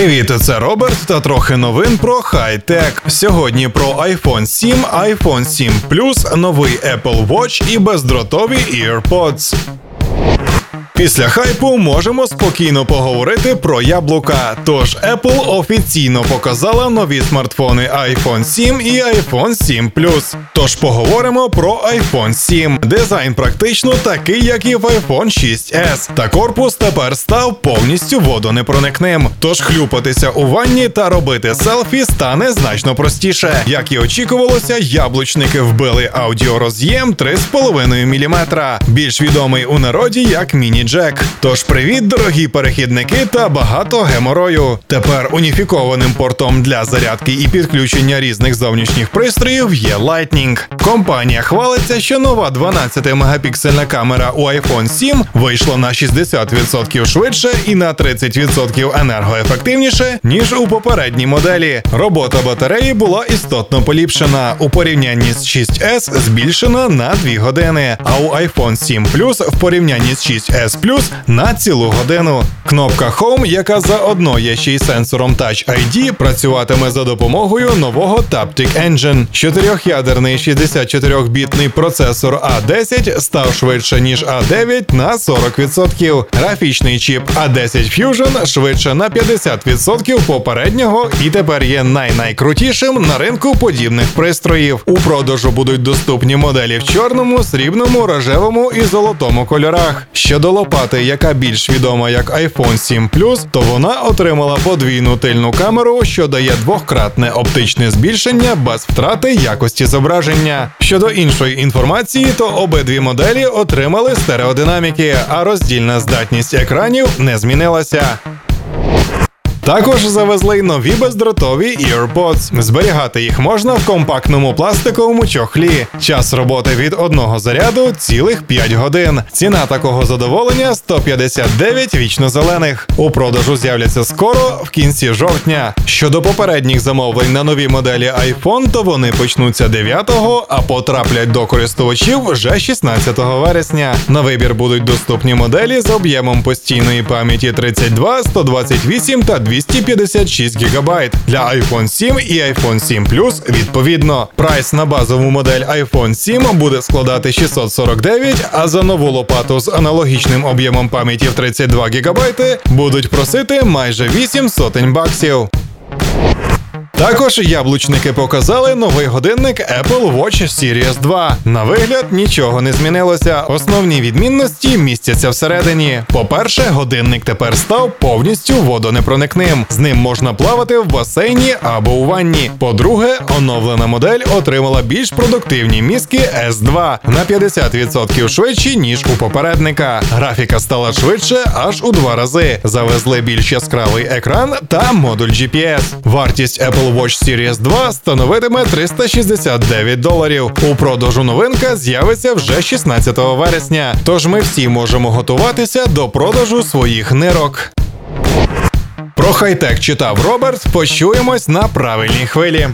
Привіт, це Роберт та трохи новин про хай-тек. Сьогодні про iPhone 7, iPhone 7 Plus, новий Apple Watch і бездротові AirPods. Після хайпу можемо спокійно поговорити про яблука. Тож Apple офіційно показала нові смартфони iPhone 7 і iPhone 7 Plus. Тож поговоримо про iPhone 7. Дизайн практично такий, як і в iPhone 6s. Та корпус тепер став повністю водонепроникним. Тож хлюпатися у ванні та робити селфі стане значно простіше. Як і очікувалося, яблучники вбили аудіороз'єм 3,5 мм. Більш відомий у народі як міні Джек. Тож привіт, дорогі перехідники та багато геморою. Тепер уніфікованим портом для зарядки і підключення різних зовнішніх пристроїв є Lightning. Компанія хвалиться, що нова 12-мегапіксельна камера у iPhone 7 вийшла на 60% швидше і на 30% енергоефективніше, ніж у попередній моделі. Робота батареї була істотно поліпшена. У порівнянні з 6S збільшена на 2 години. А у iPhone 7 Plus в порівнянні з 6S Plus на цілу годину. Кнопка Home, яка заодно є ще й сенсором Touch ID, працюватиме за допомогою нового Taptic Engine. Чотирьохядерний 64-бітний процесор A10 став швидше ніж A9 на 40%. Графічний чіп A10 Fusion швидше на 50% попереднього і тепер є най-найкрутішим на ринку подібних пристроїв. У продажу будуть доступні моделі в чорному, срібному, рожевому і золотому кольорах. Щодо лопати, яка більш відома як iPhone 7 Plus, то вона отримала подвійну тильну камеру, що дає двократне оптичне збільшення без втрати якості зображення. Щодо іншої інформації, то обидві моделі отримали стереодинаміки, а роздільна здатність екранів не змінилася. Також завезли нові бездротові AirPods. Зберігати їх можна в компактному пластиковому чохлі. Час роботи від одного заряду цілих 5 годин. Ціна такого задоволення 159 вічно зелених. У продажу з'являться скоро в кінці жовтня. Щодо попередніх замовлень на нові моделі iPhone, то вони почнуться 9-го, а потраплять до користувачів вже 16 вересня. На вибір будуть доступні моделі з об'ємом постійної пам'яті 32, 128 та 256 ГБ для iPhone 7 і iPhone 7 Plus відповідно. Прайс на базову модель iPhone 7 буде складати 649, а за нову лопату з аналогічним об'ємом пам'яті в 32 ГБ будуть просити майже 8 сотень баксів. Також яблучники показали новий годинник Apple Watch Series 2. На вигляд нічого не змінилося. Основні відмінності містяться всередині. По-перше, годинник тепер став повністю водонепроникним. З ним можна плавати в басейні або у ванні. По-друге, оновлена модель отримала більш продуктивні мізки S2 на 50% швидші, ніж у попередника. Графіка стала швидше аж у два рази. Завезли більш яскравий екран та модуль GPS. Вартість Apple Watch Series 2 становитиме 369 доларів. У продажу новинка з'явиться вже 16 вересня. Тож ми всі можемо готуватися до продажу своїх нирок. Про хай-тек читав Роберт. Почуємось на правильній хвилі.